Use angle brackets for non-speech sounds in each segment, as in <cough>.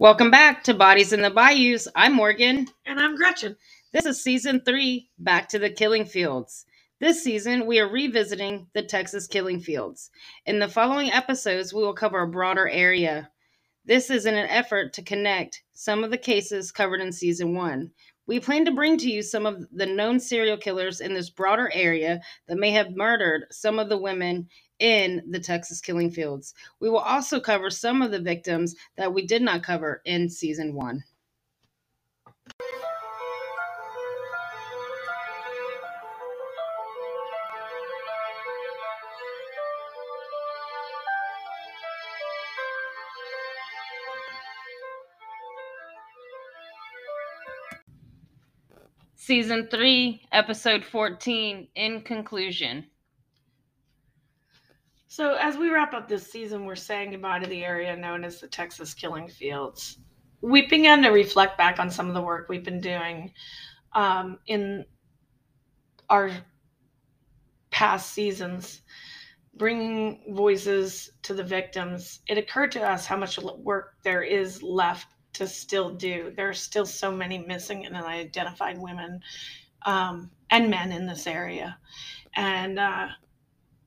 Welcome back to Bodies in the Bayous. I'm Morgan. And I'm Gretchen. This is season three, Back to the Killing Fields. This season, we are revisiting the Texas killing fields. In the following episodes, we will cover a broader area. This is in an effort to connect some of the cases covered in season one. We plan to bring to you some of the known serial killers in this broader area that may have murdered some of the women in the Texas killing fields. We will also cover some of the victims that we did not cover in season one. Season 3, Episode 14, In Conclusion. So, as we wrap up this season, we're saying goodbye to the area known as the Texas Killing Fields. We began to reflect back on some of the work we've been doing um, in our past seasons, bringing voices to the victims. It occurred to us how much work there is left to still do. There are still so many missing and unidentified women um, and men in this area. And, uh,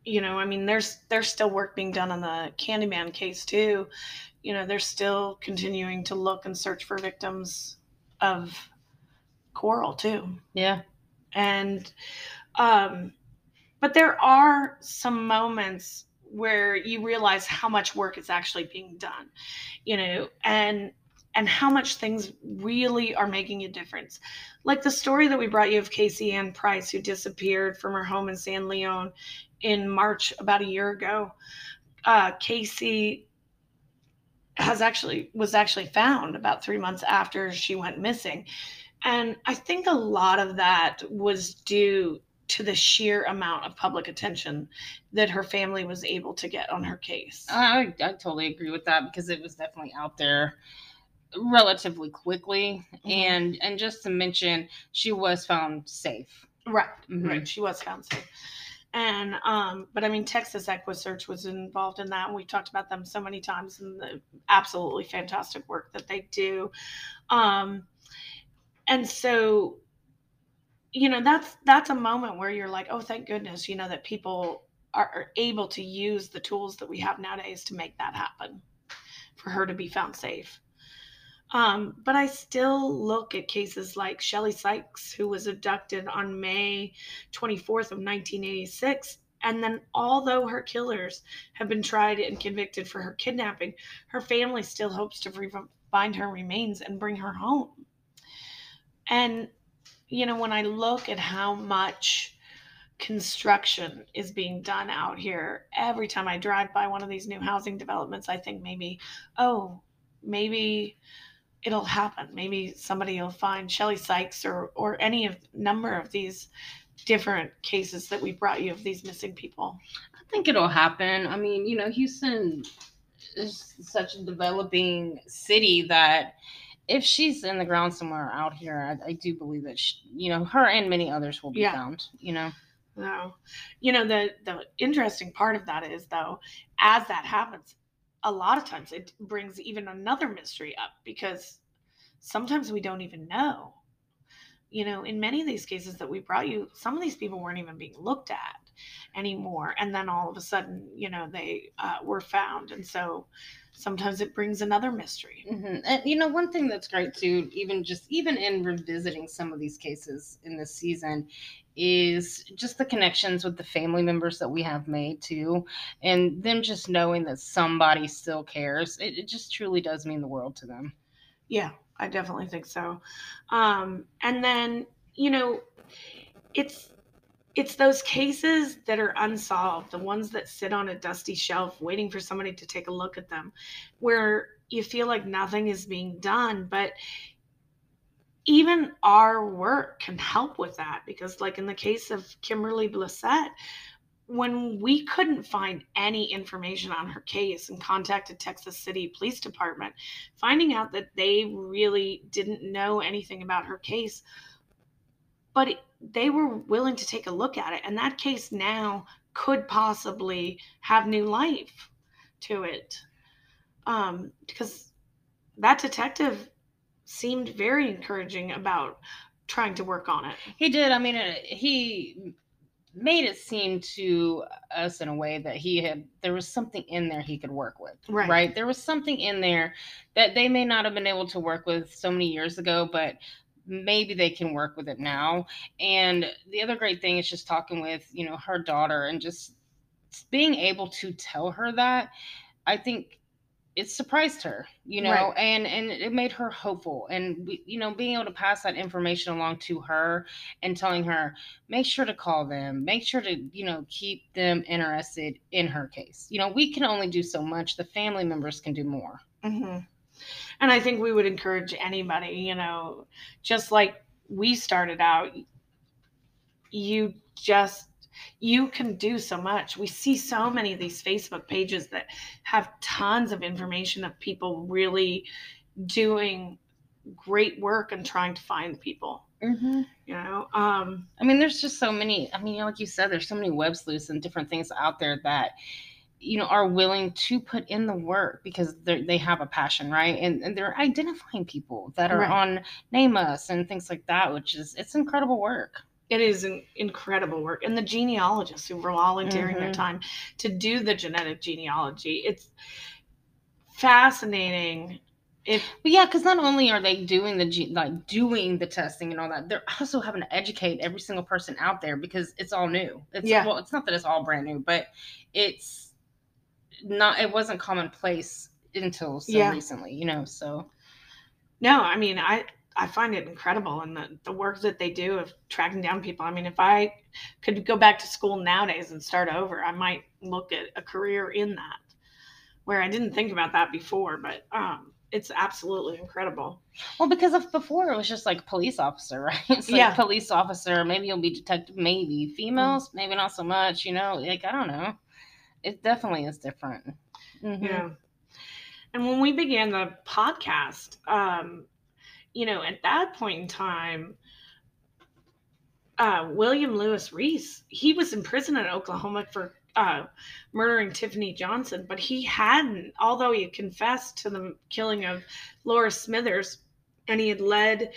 you know, I mean, there's there's still work being done on the Candyman case too. You know, they're still continuing to look and search for victims of Corll too. Yeah. And um but there are some moments where you realize how much work is actually being done. You know, and and how much things really are making a difference. Like the story that we brought you of Casey Ann Price, who disappeared from her home in San Leon in March about a year ago. Uh, Casey has actually was actually found about three months after she went missing, and I think a lot of that was due to the sheer amount of public attention that her family was able to get on her case. I, I totally agree with that because it was definitely out there relatively quickly mm-hmm. and and just to mention she was found safe right mm-hmm. right she was found safe and um but i mean texas EquuSearch was involved in that and we've talked about them so many times and the absolutely fantastic work that they do. Um and so you know that's that's a moment where you're like oh thank goodness you know that people are, are able to use the tools that we have nowadays to make that happen for her to be found safe um, but I still look at cases like Shelley Sikes, who was abducted on May 24th of 1986. And then, although her killers have been tried and convicted for her kidnapping, her family still hopes to find her remains and bring her home. And, you know, when I look at how much construction is being done out here, every time I drive by one of these new housing developments, I think maybe, oh, maybe it'll happen. Maybe somebody will find Shelley Sikes or or any of number of these different cases that we brought you of these missing people. I think it'll happen. I mean, you know, Houston is such a developing city that if she's in the ground somewhere out here, I, I do believe that she, you know her and many others will be yeah. found. You know. No, you know the the interesting part of that is though, as that happens, a lot of times it brings even another mystery up because sometimes we don't even know. You know, in many of these cases that we brought you, some of these people weren't even being looked at anymore. And then all of a sudden, you know, they uh, were found. And so sometimes it brings another mystery. Mm-hmm. And, you know, one thing that's great too, even just even in revisiting some of these cases in this season, is just the connections with the family members that we have made too and them just knowing that somebody still cares it, it just truly does mean the world to them yeah i definitely think so um and then you know it's it's those cases that are unsolved the ones that sit on a dusty shelf waiting for somebody to take a look at them where you feel like nothing is being done but even our work can help with that because like in the case of kimberly blissett when we couldn't find any information on her case and contacted texas city police department finding out that they really didn't know anything about her case but it, they were willing to take a look at it and that case now could possibly have new life to it um, because that detective seemed very encouraging about trying to work on it. He did. I mean, uh, he made it seem to us in a way that he had there was something in there he could work with Right. right there was something in there that they may not have been able to work with so many years ago but maybe they can work with it now. And the other great thing is just talking with you know her daughter and just being able to tell her that i think it surprised her you know Right. and and it made her hopeful. And we- you know being able to pass that information along to her and telling her make sure to call them. Make sure to you know keep them interested in her case. You know we can only do so much. The family members can do more. Hmm And I think we would encourage anybody, you know, just like we started out, you just you can do so much. We see so many of these Facebook pages that have tons of information of people really doing great work and trying to find people. mm-hmm. You know, um, I mean, there's just so many. I mean, like you said, there's so many web sleuths and different things out there that you know are willing to put in the work because they they have a passion, right? And, and they're identifying people that are Right. on NamUs and things like that, which is it's incredible work. it is an incredible work and the genealogists who were volunteering their Mhm. time to do the genetic genealogy it's fascinating if But yeah, because not only are they doing the ge- like doing the testing and all that, they're also having to educate every single person out there because it's all new. It's Yeah. well, it's not that it's all brand new, but it's not. It wasn't commonplace until so Yeah. recently, you know. So no i mean i i find it incredible and the, the work that they do of tracking down people i mean if i could go back to school nowadays and start over i might look at a career in that where i didn't think about that before but um it's absolutely incredible well, because of before it was just like police officer, <laughs> right? It's like Yeah. police officer. Maybe you'll be detective. Maybe females. Maybe not so much. You know, like I don't know. It definitely is different. Mhm. Yeah. And when we began the podcast, um, you know, at that point in time, uh, William Lewis Reece, he was in prison in Oklahoma for uh, murdering Tiffany Johnston, but he hadn't, although he confessed to the killing of Laura Smithers and he had led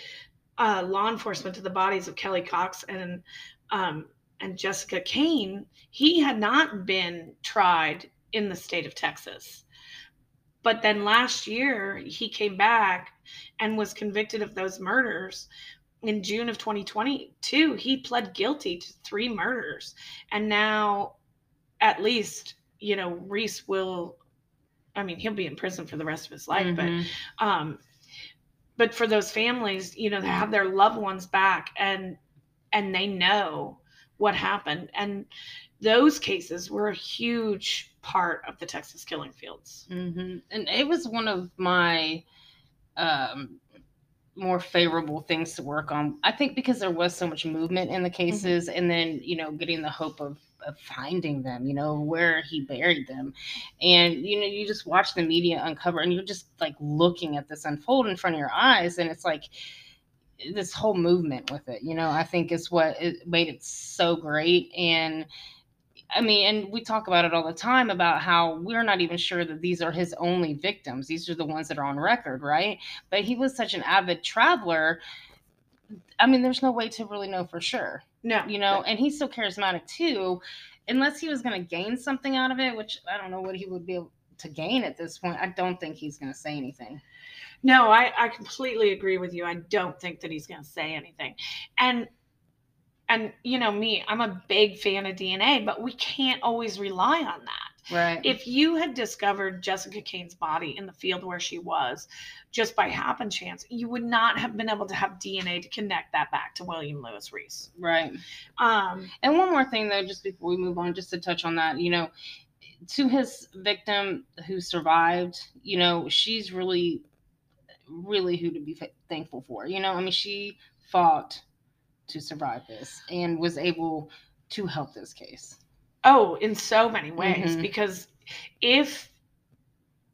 uh, law enforcement to the bodies of Kelli Cox and um, and Jessica Cain, he had not been tried in the state of Texas. But then last year, he came back and was convicted of those murders. In June of 2022, he pled guilty to three murders. And now, at least, you know, Reece will, I mean, he'll be in prison for the rest of his life, Mhm. but um but for those families you know they have their loved ones back and and they know what happened. And those cases were a huge part of the texas killing fields. Hmm And it was one of my um, more favorable things to work on. I think because there was so much movement in the cases, and then you know getting the hope of, of finding them, you know where he buried them, and you know you just watch the media uncover, and you're just like looking at this unfold in front of your eyes, and it's like this whole movement with it. You know, I think is what it made it so great, and I mean, and we talk about it all the time about how we're not even sure that these are his only victims. These are the ones that are on record, right? But he was such an avid traveler. I mean, there's no way to really know for sure, no you know, and he's so charismatic too. Unless he was going to gain something out of it, which I don't know what he would be able to gain at this point, I don't think he's going to say anything. No I, I completely agree with you i don't think that he's going to say anything and and you know me i'm a big fan of dna but we can't always rely on that Right. if you had discovered Jessica Cain's body in the field where she was just by happen chance, you would not have been able to have DNA to connect that back to William Lewis Reece. right. Um, And one more thing, though, just before we move on, just to touch on that, you know, to his victim who survived, you know, she's really, really who to be thankful for. You know, I mean, she fought to survive this and was able to help this case. oh, in so many ways, Mhm. because if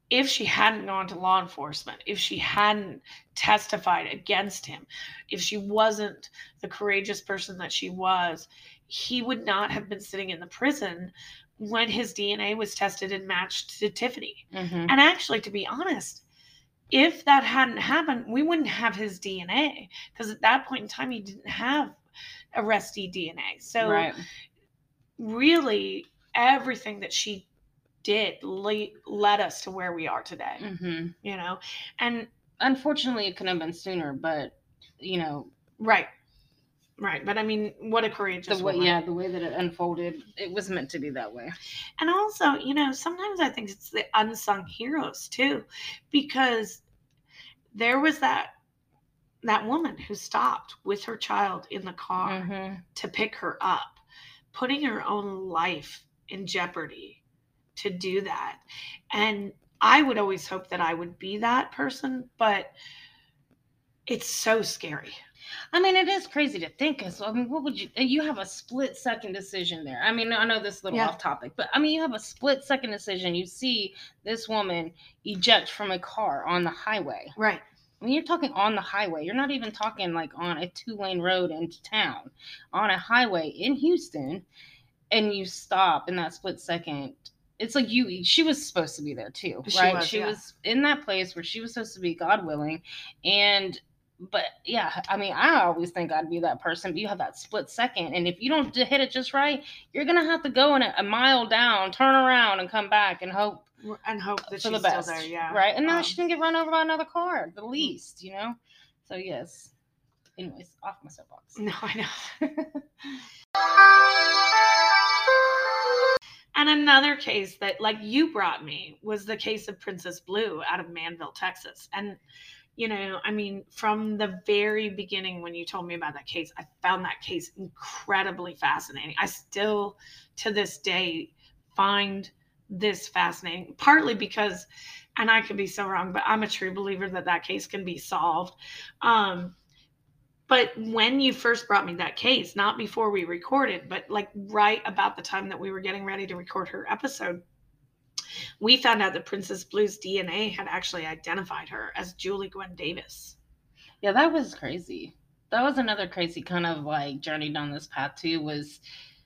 if she hadn't gone to law enforcement, if she hadn't testified against him, if she wasn't the courageous person that she was, he would not have been sitting in the prison when his DNA was tested and matched to Tiffany. Mm-hmm. And actually, to be honest, if that hadn't happened, we wouldn't have his DNA because at that point in time, he didn't have arrestee DNA. So, right. really, everything that she did le- led us to where we are today, hmm you know? And Unfortunately, it could have been sooner, but you know, right, right. But I mean, what a courageous the way woman. yeah, the way that it unfolded, it was meant to be that way. And also, you know, sometimes I think it's the unsung heroes too, because there was that that woman who stopped with her child in the car hmm to pick her up, putting her own life in jeopardy to do that. And I would always hope that I would be that person, but it's so scary. I mean, it is crazy to think. 'cause, I mean, what would you? You have a split second decision there. I mean, I know this is a little Yeah. off topic, but I mean, you have a split second decision. You see this woman eject from a car on the highway. Right. I mean, you're talking on the highway. You're not even talking like on a two lane road into town, on a highway in Houston, and you stop in that split second. It's like you, she was supposed to be there too, She right? was, she yeah. was in that place where she was supposed to be, God willing. And, but yeah, I mean, I always think I'd be that person, but you have that split second. And if you don't hit it just right, you're going to have to go in a, a mile down, turn around, and come back and hope And hope that for she's the best. still there. Yeah. Right. And now Um, she didn't get run over by another car, at the least, you know? So, yes. Anyways, off my soapbox. No, I know. <laughs> And another case that, like you brought me, was the case of Princess Blue out of Manvel, Texas. And, you know, I mean, from the very beginning when you told me about that case, I found that case incredibly fascinating. I still, to this day, find this fascinating, partly because, and I could be so wrong, but I'm a true believer that that case can be solved. Um, but when you first brought me that case, not before we recorded, but like right about the time that we were getting ready to record her episode, we found out that Princess Blue's DNA had actually identified her as Julie Gwen Davis. Yeah, that was crazy. That was another crazy kind of like journey down this path too. Was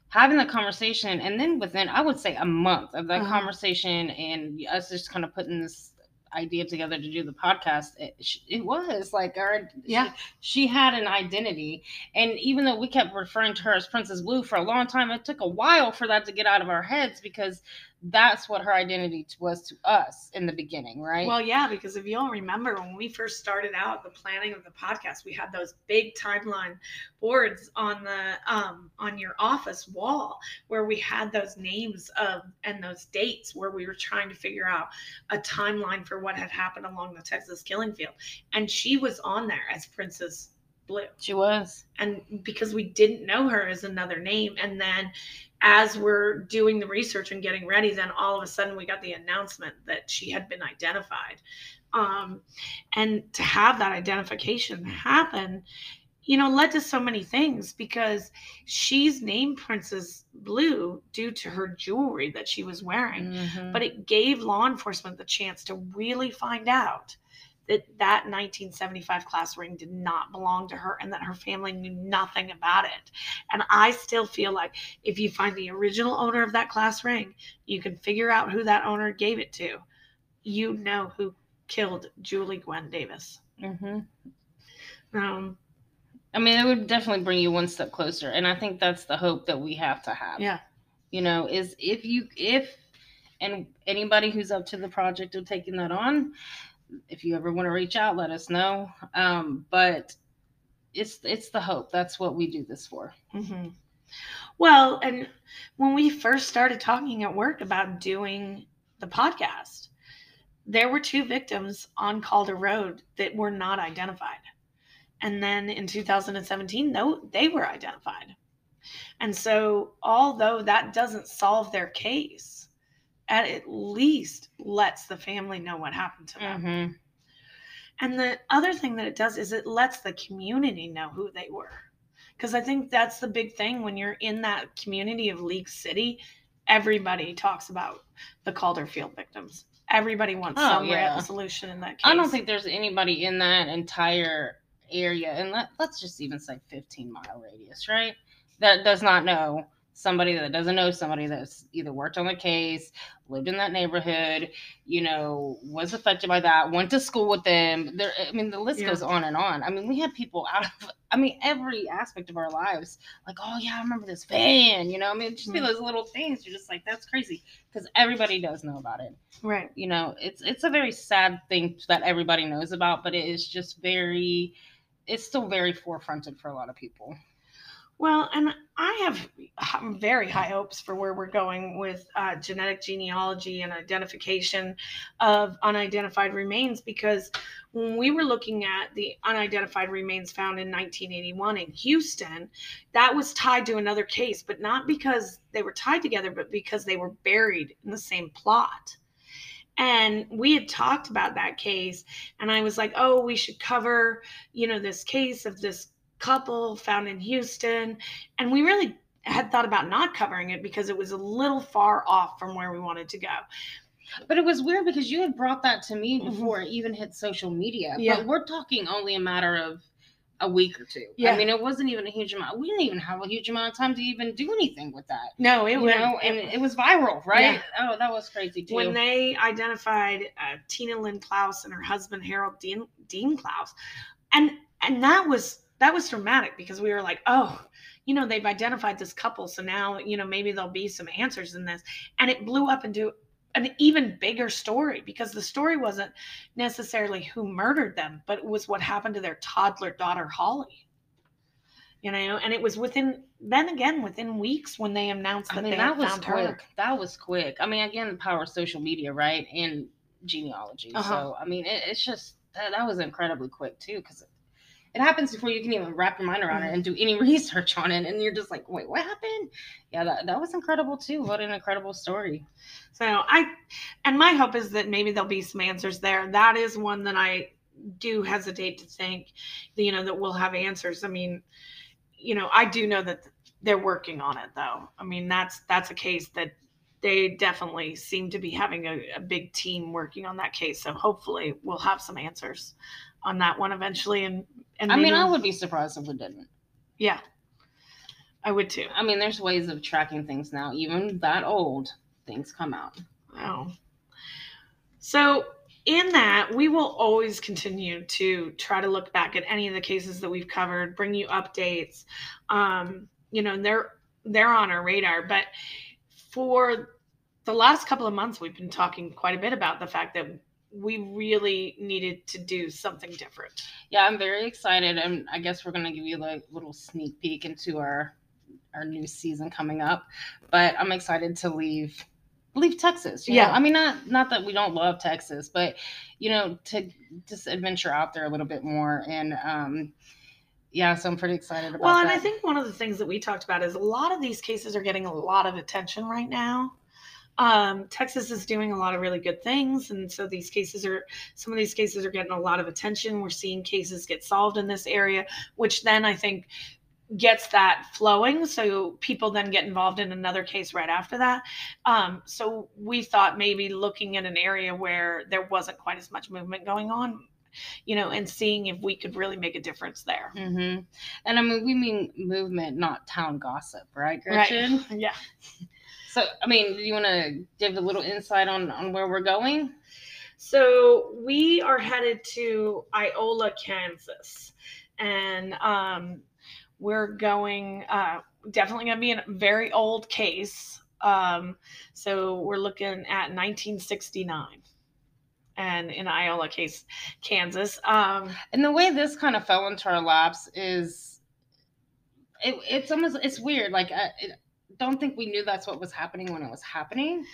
having the conversation, and then within I would say a month of that Uh-huh. conversation, and us just kind of putting this idea together to do the podcast. It, it was like our Yeah. She, she had an identity, and even though we kept referring to her as Princess Blue for a long time, it took a while for that to get out of our heads because that's what her identity was to us in the beginning, right? Well, yeah, because if you all remember when we first started out the planning of the podcast, we had those big timeline boards on the um, on your office wall where we had those names of and those dates where we were trying to figure out a timeline for what had happened along the Texas killing field, and she was on there as Princess Blue she was. and because we didn't know her as another name and then as we're doing the research and getting ready then all of a sudden we got the announcement that she had been identified um, and to have that identification happen you know led to so many things because she's named princess blue due to her jewelry that she was wearing Mhm. but it gave law enforcement the chance to really find out that that 1975 class ring did not belong to her and that her family knew nothing about it and i still feel like if you find the original owner of that class ring you can figure out who that owner gave it to you know who killed julie gwen davis Mm-hmm. um I mean, it would definitely bring you one step closer, and I think that's the hope that we have to have. yeah You know, is if you if and anybody who's up to the project of taking that on, if you ever want to reach out, let us know. Um, but it's it's the hope. That's what we do this for. hmm Well, and when we first started talking at work about doing the podcast, there were two victims on Calder Road that were not identified. And then in 2017, no, they were identified. And so, although that doesn't solve their case, at at least lets the family know what happened to them. Mm-hmm. And the other thing that it does is it lets the community know who they were. Because I think that's the big thing when you're in that community of League City, everybody talks about the Calderfield victims. Everybody wants Oh, some yeah. resolution in that case. I don't think there's anybody in that entire area, and let, let's just even say 15 mile radius, right? That does not know somebody that doesn't know somebody that's either worked on the case, lived in that neighborhood, you know, was affected by that, went to school with them. There, I mean, the list Yeah. goes on and on. I mean, we had people <laughs> out of, I mean, every aspect of our lives, like, oh yeah, I remember this van. You know, I mean, just be Mhm. those little things. You're just like, that's crazy because everybody does know about it. Right. You know, it's it's a very sad thing that everybody knows about, but it is just very, it's still very forefronted for a lot of people. Well, and I have very high hopes for where we're going with uh, genetic genealogy and identification of unidentified remains because when we were looking at the unidentified remains found in 1981 in Houston, that was tied to another case, but not because they were tied together, but because they were buried in the same plot. And we had talked about that case, and I was like, oh, we should cover, you know, this case of this couple found in Houston. And we really had thought about not covering it because it was a little far off from where we wanted to go. But it was weird because you had brought that to me Mhm. before it even hit social media. Yeah. But we're talking only a matter of a week or two. Yeah. I mean, it wasn't even a huge amount. We didn't even have a huge amount of time to even do anything with that. No, it was. and it was viral, right? Yeah. Oh, that was crazy too. when they identified uh, Tina Linn Clouse and her husband Harold Dean, Dean Clouse, and and that was that was dramatic because we were like, oh, you know, they've identified this couple, so now you know maybe there'll be some answers in this, and it blew up into an even bigger story because the story wasn't necessarily who murdered them, but it was what happened to their toddler daughter Holly. You know, and it was within then again within weeks when they announced that I mean, they that was found quick. her. That was quick. I mean, again, the power of social media, right? And genealogy. Uh-huh. So, I mean, it, it's just that, that was incredibly quick too, because it, happens before you can even wrap your mind around it mm. and do any <laughs> research on it, and you're just like, wait, what happened? Yeah, that, that was incredible too. What an incredible story. So I, and my hope is that maybe there'll be some answers there. That is one that I do hesitate to think, you know, that we'll have answers. I mean, you know, I do know that they're working on it though. I mean, that's that's a case that they definitely seem to be having a, a big team working on that case. So hopefully we'll have some answers on that one eventually. And and I mean, I would be surprised if we didn't. yeah, I would too. I mean, there's ways of tracking things now. Even that old, things come out. Wow. So, in that, we will always continue to try to look back at any of the cases that we've covered, bring you updates. Um, you know, they're they're on our radar, but for the last couple of months, we've been talking quite a bit about the fact that we really needed to do something different. Yeah, I'm very excited, and I guess we're gonna give you a little sneak peek into our our new season coming up. But I'm excited to leave leave Texas. you know? Yeah. I mean, not not that we don't love Texas, but you know, to just adventure out there a little bit more. And um, yeah, so I'm pretty excited about that. Well, and that. I think one of the things that we talked about is a lot of these cases are getting a lot of attention right now. Um, Texas is doing a lot of really good things, and so these cases are some of these cases are getting a lot of attention. We're seeing cases get solved in this area, which then I think gets that flowing. So people then get involved in another case right after that. Um, so we thought maybe looking at an area where there wasn't quite as much movement going on, you know, and seeing if we could really make a difference there. hmm And I mean, we mean movement, not town gossip, right, Gretchen? Right. <laughs> Yeah. So, I mean, do you want to give a little insight on on where we're going? So we are headed to Iola, Kansas, and um, we're going. Uh, definitely going to be a very old case. Um, so we're looking at 1969, and in Iola, case Kansas. Um, And the way this kind of fell into our laps is, it, it's almost it's weird. Like I, it, don't think we knew that's what was happening when it was happening,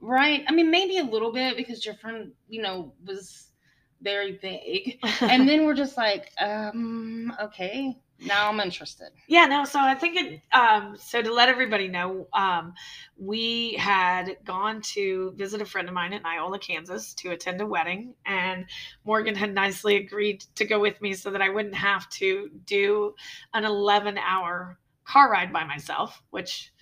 right? I mean, maybe a little bit because your friend, you know, was very big, <laughs> and then we're just like, um, okay, now I'm interested. Yeah, no, so I think it um so to let everybody know, um we had gone to visit a friend of mine in Iola, Kansas to attend a wedding and Morgan had nicely agreed to go with me so that I wouldn't have to do an 11-hour car ride by myself, which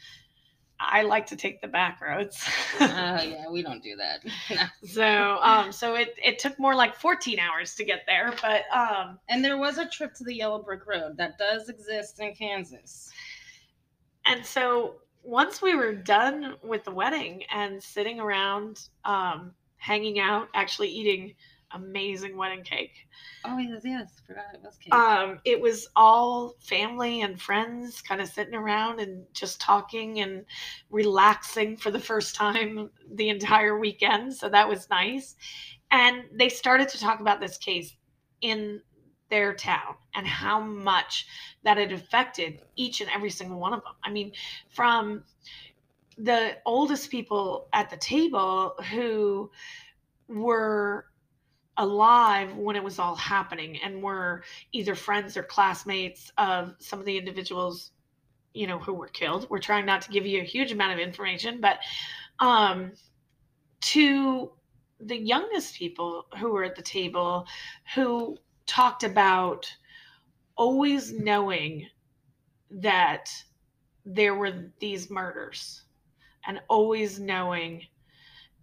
I like to take the back roads. Oh <laughs> yeah, we don't do that. No. <laughs> so um so it it took more like 14 hours to get there, but um And there was a trip to the Yellow Brick Road that does exist in Kansas. and so once we were done with the wedding and sitting around, um, hanging out, actually eating amazing wedding cake. Oh yes, yes, forgot it was cake. Um, it was all family and friends kind of sitting around and just talking and relaxing for the first time the entire weekend. So that was nice. And they started to talk about this case in their town and how much that it affected each and every single one of them. I mean, from the oldest people at the table who were alive when it was all happening and were either friends or classmates of some of the individuals you know who were killed. We're trying not to give you a huge amount of information but um to the youngest people who were at the table who talked about always knowing that there were these murders and always knowing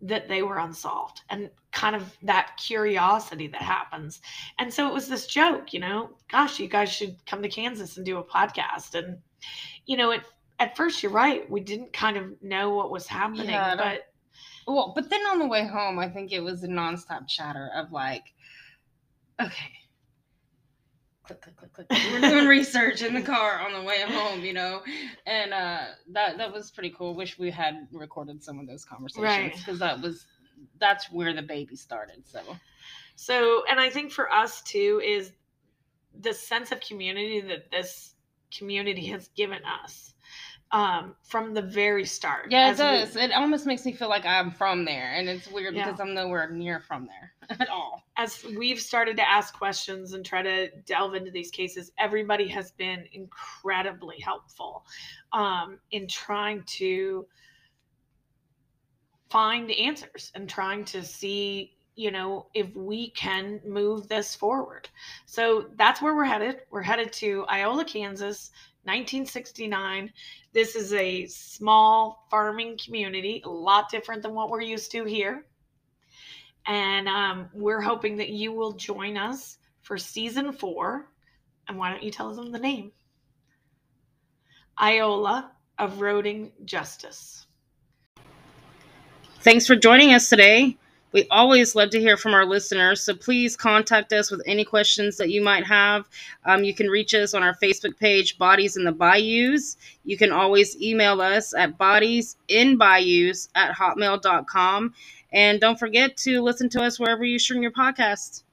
that they were unsolved and kind of that curiosity that happens. And so it was this joke, you know, gosh, you guys should come to Kansas and do a podcast. And, you know, it, at first you're right. We didn't kind of know what was happening, Yeah, but well, but then on the way home, I think it was a nonstop chatter of like, okay. Click, click, click, click. We're doing <laughs> research in the car on the way home, you know, and uh, that that was pretty cool. Wish we had recorded some of those conversations Right. because that was that's where the baby started. So So, and I think for us too is the sense of community that this community has given us um, from the very start. yeah, it as we- does. It almost makes me feel like I'm from there, and it's weird Yeah. because I'm nowhere near from there <laughs> at all. as we've started to ask questions and try to delve into these cases, everybody has been incredibly helpful um, in trying to find answers and trying to see you know if we can move this forward. So that's where we're headed. We're headed to iola kansas 1969 this is a small farming community a lot different than what we're used to here and um, we're hoping that you will join us for season four. And why don't you tell them the name? Iola of roading justice. Thanks for joining us today. We always love to hear from our listeners, so please contact us with any questions that you might have. Um, you can reach us on our Facebook page, Bodies in the Bayous. You can always email us at bodiesinbayous at hotmail.com. And don't forget to listen to us wherever you stream your podcasts.